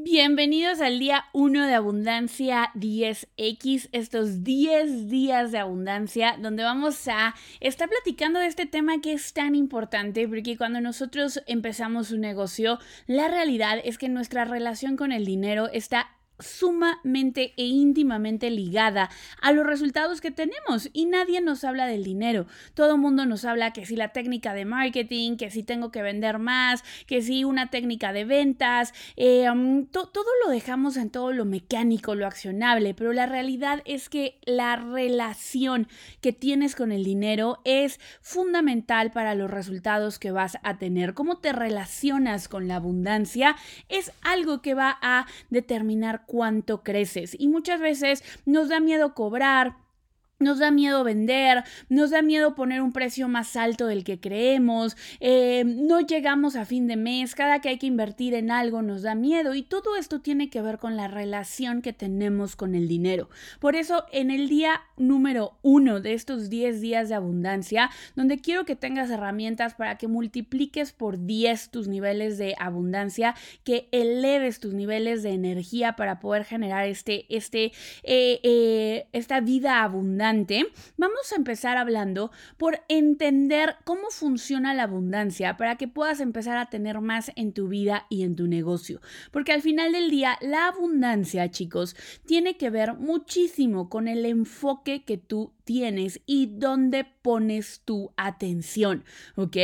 Bienvenidos al día 1 de Abundancia 10X, estos 10 días de abundancia, donde vamos a estar platicando de este tema que es tan importante, porque cuando nosotros empezamos un negocio, la realidad es que nuestra relación con el dinero está sumamente e íntimamente ligada a los resultados que tenemos y nadie nos habla del dinero. Todo el mundo nos habla que si la técnica de marketing, que si tengo que vender más, que si una técnica de ventas, eh, todo lo dejamos en todo lo mecánico, lo accionable, pero la realidad es que la relación que tienes con el dinero es fundamental para los resultados que vas a tener. Cómo te relacionas con la abundancia es algo que va a determinar cuánto creces. Y muchas veces nos da miedo cobrar, nos da miedo vender, nos da miedo poner un precio más alto del que creemos, eh, no llegamos a fin de mes, cada que hay que invertir en algo nos da miedo y todo esto tiene que ver con la relación que tenemos con el dinero. Por eso en el día número uno de estos 10 días de abundancia, donde quiero que tengas herramientas para que multipliques por 10 tus niveles de abundancia, que eleves tus niveles de energía para poder generar este, este, eh, eh, esta vida abundante vamos a empezar hablando por entender cómo funciona la abundancia para que puedas empezar a tener más en tu vida y en tu negocio. Porque al final del día, la abundancia, chicos, tiene que ver muchísimo con el enfoque que tú tienes y dónde pones tu atención, ¿ok?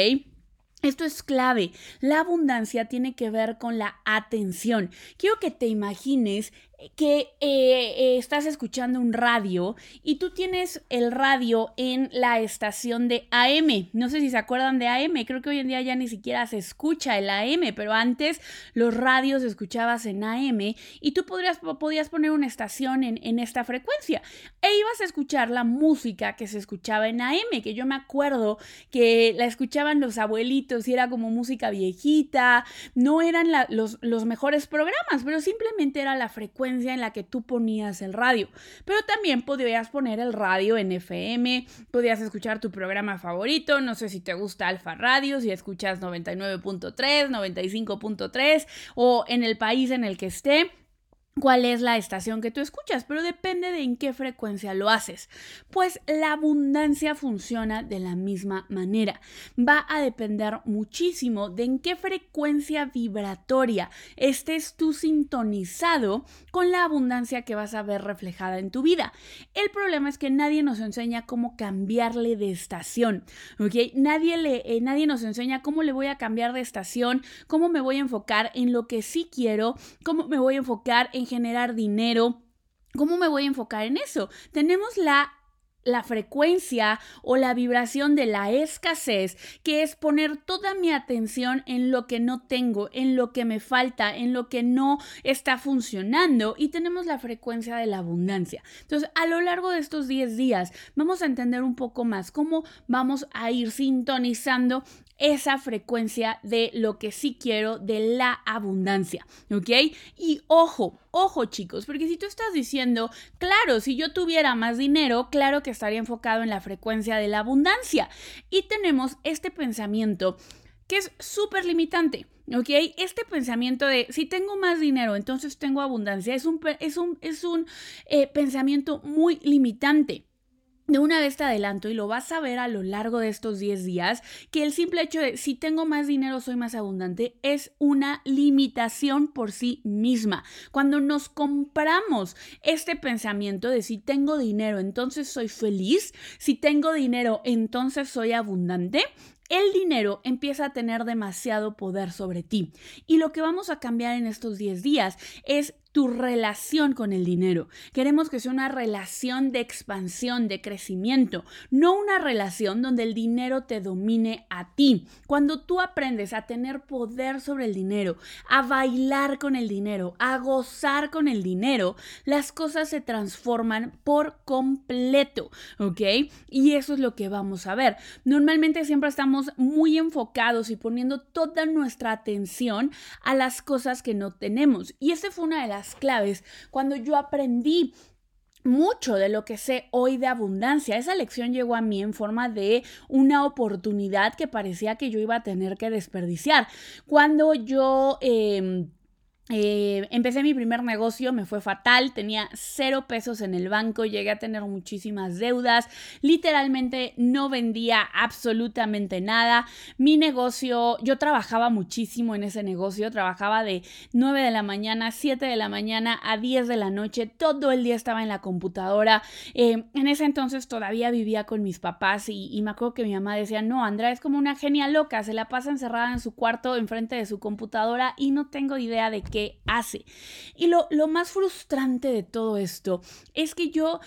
Esto es clave. La abundancia tiene que ver con la atención. Quiero que te imagines que eh, estás escuchando un radio y tú tienes el radio en la estación de AM. No sé si se acuerdan de AM, creo que hoy en día ya ni siquiera se escucha el AM, pero antes los radios escuchabas en AM y tú podrías, podías poner una estación en, en esta frecuencia e ibas a escuchar la música que se escuchaba en AM, que yo me acuerdo que la escuchaban los abuelitos y era como música viejita, no eran los, los mejores programas, pero simplemente era la frecuencia en la que tú ponías el radio. Pero también podrías poner el radio en FM, podías escuchar tu programa favorito, no sé si te gusta Alfa Radio, si escuchas 99.3, 95.3 o en el país en el que esté cuál es la estación que tú escuchas, pero depende de en qué frecuencia lo haces. Pues la abundancia funciona de la misma manera. Va a depender muchísimo de en qué frecuencia vibratoria estés tú sintonizado con la abundancia que vas a ver reflejada en tu vida. El problema es que nadie nos enseña cómo cambiarle de estación. Nadie, le, eh, nadie nos enseña cómo le voy a cambiar de estación, cómo me voy a enfocar en lo que sí quiero, cómo me voy a enfocar en generar dinero. ¿Cómo me voy a enfocar en eso? Tenemos la la frecuencia o la vibración de la escasez, que es poner toda mi atención en lo que no tengo, en lo que me falta, en lo que no está funcionando y tenemos la frecuencia de la abundancia. Entonces, a lo largo de estos 10 días vamos a entender un poco más cómo vamos a ir sintonizando esa frecuencia de lo que sí quiero, de la abundancia, ¿ok? Y ojo, ojo chicos, porque si tú estás diciendo, claro, si yo tuviera más dinero, claro que estaría enfocado en la frecuencia de la abundancia. Y tenemos este pensamiento que es súper limitante. ¿Ok? Este pensamiento de si tengo más dinero, entonces tengo abundancia, es un, es un, es un eh, pensamiento muy limitante. De una vez te adelanto y lo vas a ver a lo largo de estos 10 días, que el simple hecho de si tengo más dinero soy más abundante es una limitación por sí misma. Cuando nos compramos este pensamiento de si tengo dinero entonces soy feliz, si tengo dinero entonces soy abundante, el dinero empieza a tener demasiado poder sobre ti. Y lo que vamos a cambiar en estos 10 días es tu relación con el dinero. Queremos que sea una relación de expansión, de crecimiento, no una relación donde el dinero te domine a ti. Cuando tú aprendes a tener poder sobre el dinero, a bailar con el dinero, a gozar con el dinero, las cosas se transforman por completo, ¿ok? Y eso es lo que vamos a ver. Normalmente siempre estamos muy enfocados y poniendo toda nuestra atención a las cosas que no tenemos. Y esa fue una de las claves cuando yo aprendí mucho de lo que sé hoy de abundancia. Esa lección llegó a mí en forma de una oportunidad que parecía que yo iba a tener que desperdiciar. Cuando yo... Em, eh, empecé mi primer negocio, me fue fatal, tenía cero pesos en el banco, llegué a tener muchísimas deudas, literalmente no vendía absolutamente nada. Mi negocio, yo trabajaba muchísimo en ese negocio, trabajaba de 9 de la mañana, 7 de la mañana a 10 de la noche, todo el día estaba en la computadora. Eh, en ese entonces todavía vivía con mis papás y, me acuerdo que mi mamá decía, no, Andrea es como una genia loca, se la pasa encerrada en su cuarto enfrente de su computadora y no tengo idea de qué hace. Y lo, lo más frustrante de todo esto es que yo...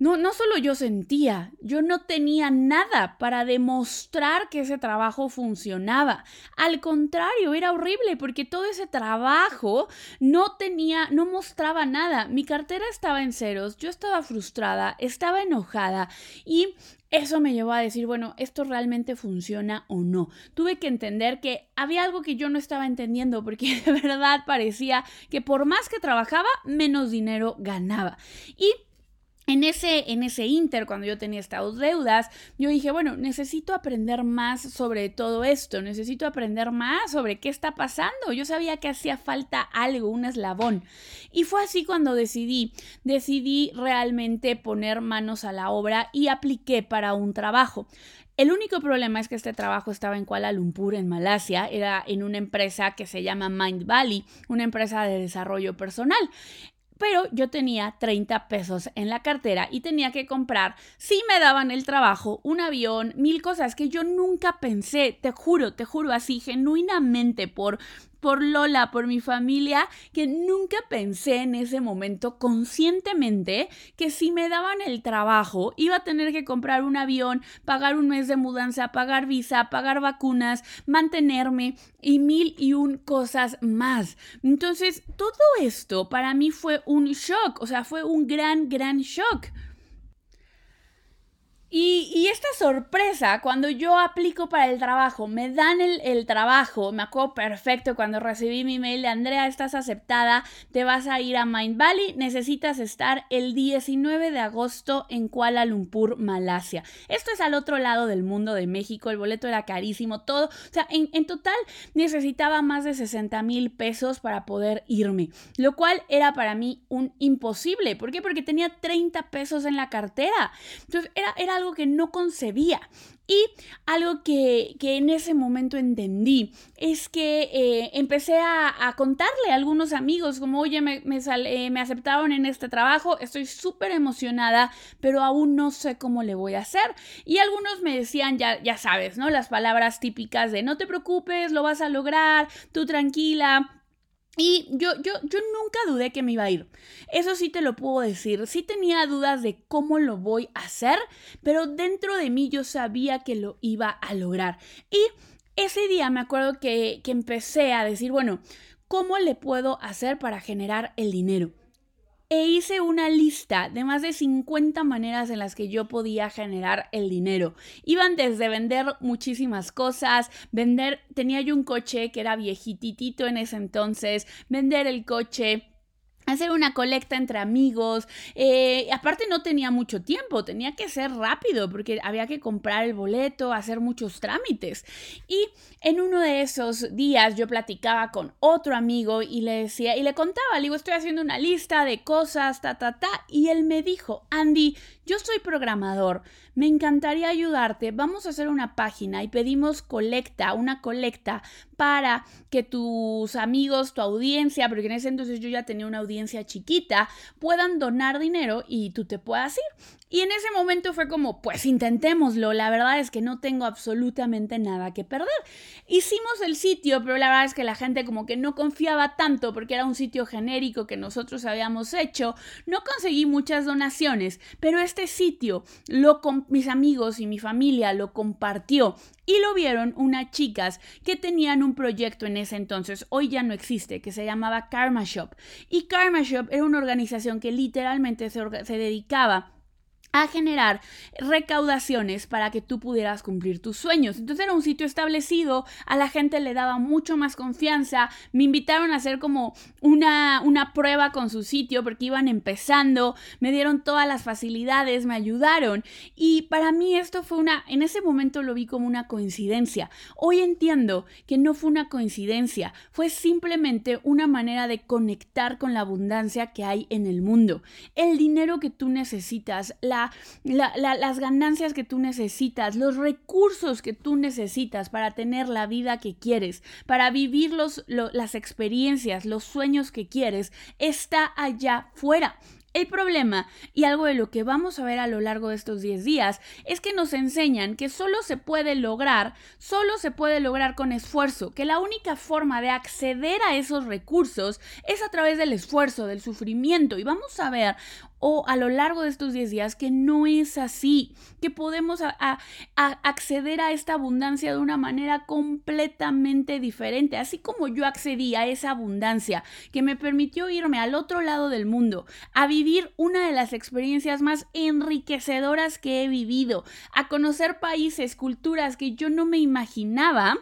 No, no solo yo sentía, yo no tenía nada para demostrar que ese trabajo funcionaba. Al contrario, era horrible porque todo ese trabajo no tenía, no mostraba nada. Mi cartera estaba en ceros, yo estaba frustrada, estaba enojada y eso me llevó a decir, bueno, ¿esto realmente funciona o no? Tuve que entender que había algo que yo no estaba entendiendo porque de verdad parecía que por más que trabajaba, menos dinero ganaba. Y en ese, en ese inter, cuando yo tenía estas deudas, yo dije, bueno, necesito aprender más sobre todo esto, necesito aprender más sobre qué está pasando. Yo sabía que hacía falta algo, un eslabón. Y fue así cuando decidí, decidí realmente poner manos a la obra y apliqué para un trabajo. El único problema es que este trabajo estaba en Kuala Lumpur, en Malasia, era en una empresa que se llama Mind Valley, una empresa de desarrollo personal pero yo tenía 30 pesos en la cartera y tenía que comprar, si me daban el trabajo, un avión, mil cosas que yo nunca pensé, te juro, te juro así, genuinamente por por Lola, por mi familia, que nunca pensé en ese momento conscientemente que si me daban el trabajo iba a tener que comprar un avión, pagar un mes de mudanza, pagar visa, pagar vacunas, mantenerme y mil y un cosas más. Entonces, todo esto para mí fue un shock, o sea, fue un gran, gran shock. Y, esta sorpresa, cuando yo aplico para el trabajo, me dan el, trabajo, me acuerdo perfecto cuando recibí mi mail de Andrea, estás aceptada, te vas a ir a Mind Valley, necesitas estar el 19 de agosto en Kuala Lumpur, Malasia. Esto es al otro lado del mundo de México, el boleto era carísimo, todo, o sea, en, en total necesitaba más de 60 mil pesos para poder irme, lo cual era para mí un imposible. ¿Por qué? Porque tenía 30 pesos en la cartera. Entonces era, era algo que no concebía. Y algo que, en ese momento entendí es que eh, empecé a, contarle a algunos amigos como, oye, me, me, eh, me aceptaron en este trabajo, estoy súper emocionada, pero aún no sé cómo le voy a hacer. Y algunos me decían, ya, ya sabes, ¿no? Las palabras típicas de, no te preocupes, lo vas a lograr, tú tranquila y yo, yo, yo nunca dudé que me iba a ir. Eso sí te lo puedo decir. Sí tenía dudas de cómo lo voy a hacer, pero dentro de mí yo sabía que lo iba a lograr. Y ese día me acuerdo que, que empecé a decir, bueno, ¿cómo le puedo hacer para generar el dinero? E hice una lista de más de 50 maneras en las que yo podía generar el dinero. Iban desde vender muchísimas cosas, vender, tenía yo un coche que era viejititito en ese entonces, vender el coche, hacer una colecta entre amigos. Eh, aparte no tenía mucho tiempo, tenía que ser rápido porque había que comprar el boleto, hacer muchos trámites. Y en uno de esos días yo platicaba con otro amigo y le decía, y le contaba, le digo, estoy haciendo una lista de cosas, ta, ta, ta. Y él me dijo, Andy, yo soy programador, me encantaría ayudarte, vamos a hacer una página y pedimos colecta, una colecta para que tus amigos, tu audiencia, porque en ese entonces yo ya tenía una audiencia chiquita, puedan donar dinero y tú te puedas ir. Y en ese momento fue como, pues intentémoslo, la verdad es que no tengo absolutamente nada que perder. Hicimos el sitio, pero la verdad es que la gente como que no confiaba tanto porque era un sitio genérico que nosotros habíamos hecho, no conseguí muchas donaciones, pero este sitio, lo mis amigos y mi familia lo compartió y lo vieron unas chicas que tenían un proyecto en ese entonces, hoy ya no existe, que se llamaba Karma Shop. Y Karma Shop era una organización que literalmente se, se dedicaba a generar recaudaciones para que tú pudieras cumplir tus sueños. Entonces era un sitio establecido, a la gente le daba mucho más confianza, me invitaron a hacer como una, una prueba con su sitio porque iban empezando, me dieron todas las facilidades, me ayudaron y para mí esto fue una, en ese momento lo vi como una coincidencia. Hoy entiendo que no fue una coincidencia, fue simplemente una manera de conectar con la abundancia que hay en el mundo. El dinero que tú necesitas, la las ganancias que tú necesitas, los recursos que tú necesitas para tener la vida que quieres, para vivir las experiencias, los sueños que quieres, está allá fuera. El problema, y algo de lo que vamos a ver a lo largo de estos 10 días, es que nos enseñan que solo se puede lograr, solo se puede lograr con esfuerzo, que la única forma de acceder a esos recursos es a través del esfuerzo, del sufrimiento. Y vamos a ver o a lo largo de estos 10 días que no es así, que podemos acceder a esta abundancia de una manera completamente diferente, así como yo accedí a esa abundancia que me permitió irme al otro lado del mundo, a vivir una de las experiencias más enriquecedoras que he vivido, a conocer países, culturas que yo no me imaginaba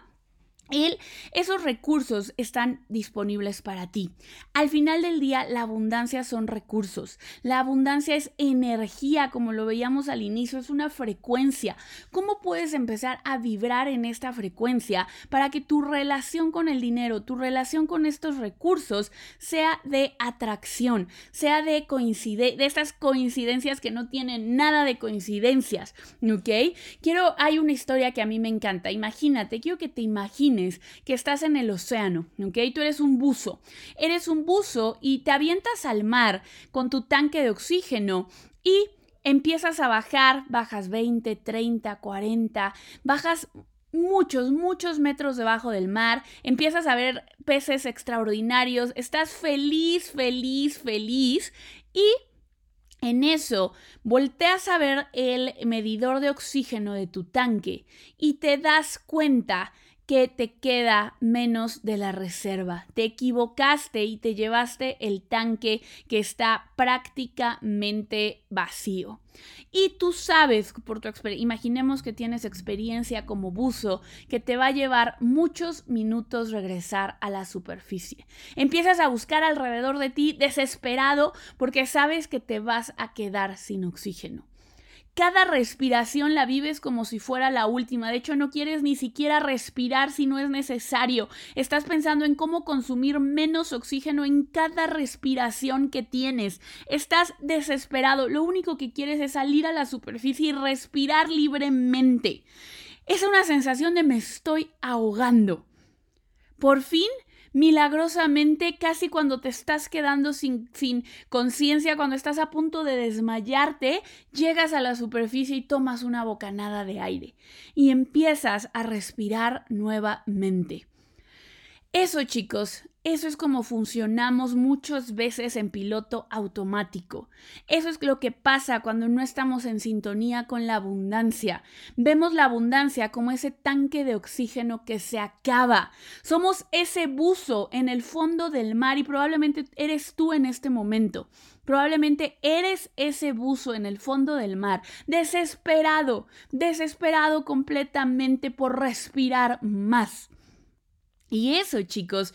él, esos recursos están disponibles para ti. Al final del día, la abundancia son recursos. La abundancia es energía, como lo veíamos al inicio, es una frecuencia. ¿Cómo puedes empezar a vibrar en esta frecuencia para que tu relación con el dinero, tu relación con estos recursos sea de atracción, sea de de estas coincidencias que no tienen nada de coincidencias, ¿ok? Quiero, hay una historia que a mí me encanta. Imagínate, quiero que te imagines que estás en el océano, ¿ok? Tú eres un buzo. Eres un buzo y te avientas al mar con tu tanque de oxígeno y empiezas a bajar, bajas 20, 30, 40, bajas muchos, muchos metros debajo del mar, empiezas a ver peces extraordinarios, estás feliz, feliz, feliz y en eso, volteas a ver el medidor de oxígeno de tu tanque y te das cuenta que te queda menos de la reserva. Te equivocaste y te llevaste el tanque que está prácticamente vacío. Y tú sabes por tu experiencia, imaginemos que tienes experiencia como buzo, que te va a llevar muchos minutos regresar a la superficie. Empiezas a buscar alrededor de ti desesperado porque sabes que te vas a quedar sin oxígeno. Cada respiración la vives como si fuera la última. De hecho, no quieres ni siquiera respirar si no es necesario. Estás pensando en cómo consumir menos oxígeno en cada respiración que tienes. Estás desesperado. Lo único que quieres es salir a la superficie y respirar libremente. Es una sensación de me estoy ahogando. Por fin milagrosamente casi cuando te estás quedando sin, sin conciencia, cuando estás a punto de desmayarte, llegas a la superficie y tomas una bocanada de aire y empiezas a respirar nuevamente. Eso chicos eso es como funcionamos muchas veces en piloto automático. Eso es lo que pasa cuando no estamos en sintonía con la abundancia. Vemos la abundancia como ese tanque de oxígeno que se acaba. Somos ese buzo en el fondo del mar y probablemente eres tú en este momento. Probablemente eres ese buzo en el fondo del mar, desesperado, desesperado completamente por respirar más. Y eso, chicos,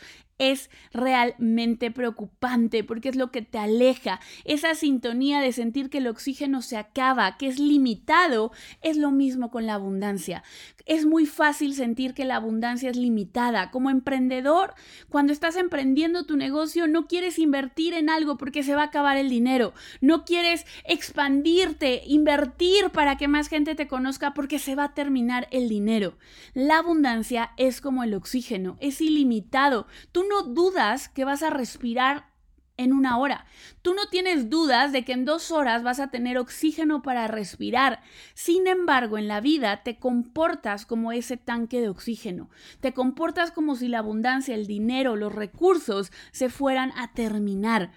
es realmente preocupante porque es lo que te aleja. Esa sintonía de sentir que el oxígeno se acaba, que es limitado, es lo mismo con la abundancia. Es muy fácil sentir que la abundancia es limitada. Como emprendedor, cuando estás emprendiendo tu negocio, no quieres invertir en algo porque se va a acabar el dinero. No quieres expandirte, invertir para que más gente te conozca porque se va a terminar el dinero. La abundancia es como el oxígeno, es ilimitado. Tú no dudas que vas a respirar en una hora. Tú no tienes dudas de que en dos horas vas a tener oxígeno para respirar. Sin embargo, en la vida te comportas como ese tanque de oxígeno. Te comportas como si la abundancia, el dinero, los recursos se fueran a terminar.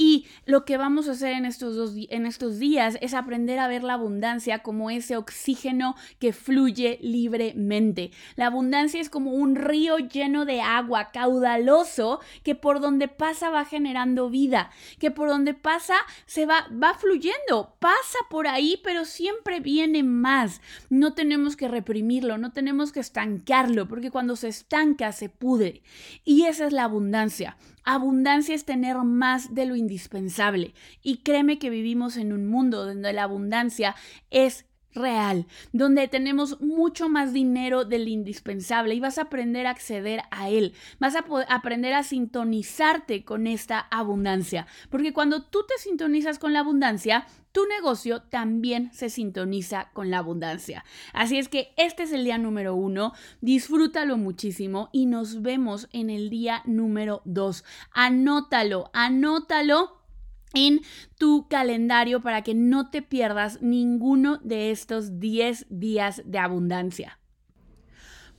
Y lo que vamos a hacer en estos, dos, en estos días es aprender a ver la abundancia como ese oxígeno que fluye libremente. La abundancia es como un río lleno de agua caudaloso que por donde pasa va generando vida, que por donde pasa se va, va fluyendo, pasa por ahí, pero siempre viene más. No tenemos que reprimirlo, no tenemos que estancarlo, porque cuando se estanca se pudre. Y esa es la abundancia. Abundancia es tener más de lo indispensable. Y créeme que vivimos en un mundo donde la abundancia es real, donde tenemos mucho más dinero del indispensable y vas a aprender a acceder a él, vas a aprender a sintonizarte con esta abundancia, porque cuando tú te sintonizas con la abundancia, tu negocio también se sintoniza con la abundancia. Así es que este es el día número uno, disfrútalo muchísimo y nos vemos en el día número dos. Anótalo, anótalo en tu calendario para que no te pierdas ninguno de estos 10 días de abundancia.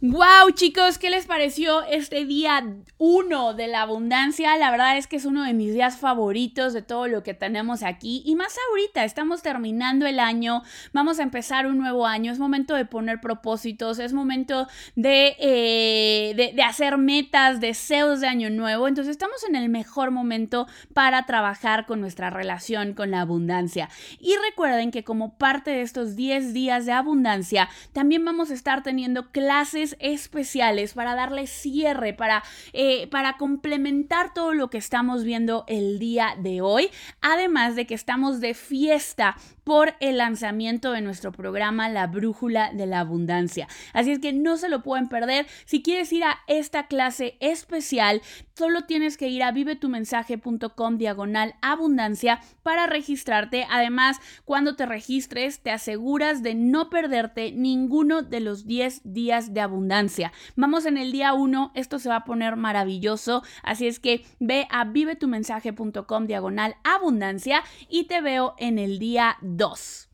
Wow, chicos, ¿qué les pareció este día uno de la abundancia? La verdad es que es uno de mis días favoritos de todo lo que tenemos aquí. Y más ahorita, estamos terminando el año, vamos a empezar un nuevo año, es momento de poner propósitos, es momento de, eh, de, de hacer metas, deseos de año nuevo. Entonces estamos en el mejor momento para trabajar con nuestra relación con la abundancia. Y recuerden que como parte de estos 10 días de abundancia, también vamos a estar teniendo clases especiales para darle cierre, para, eh, para complementar todo lo que estamos viendo el día de hoy. Además de que estamos de fiesta por el lanzamiento de nuestro programa La Brújula de la Abundancia. Así es que no se lo pueden perder. Si quieres ir a esta clase especial, solo tienes que ir a vivetumensaje.com diagonal abundancia para registrarte. Además, cuando te registres, te aseguras de no perderte ninguno de los 10 días de abundancia. Vamos en el día 1, esto se va a poner maravilloso. Así es que ve a vivetumensaje.com diagonal abundancia y te veo en el día 2.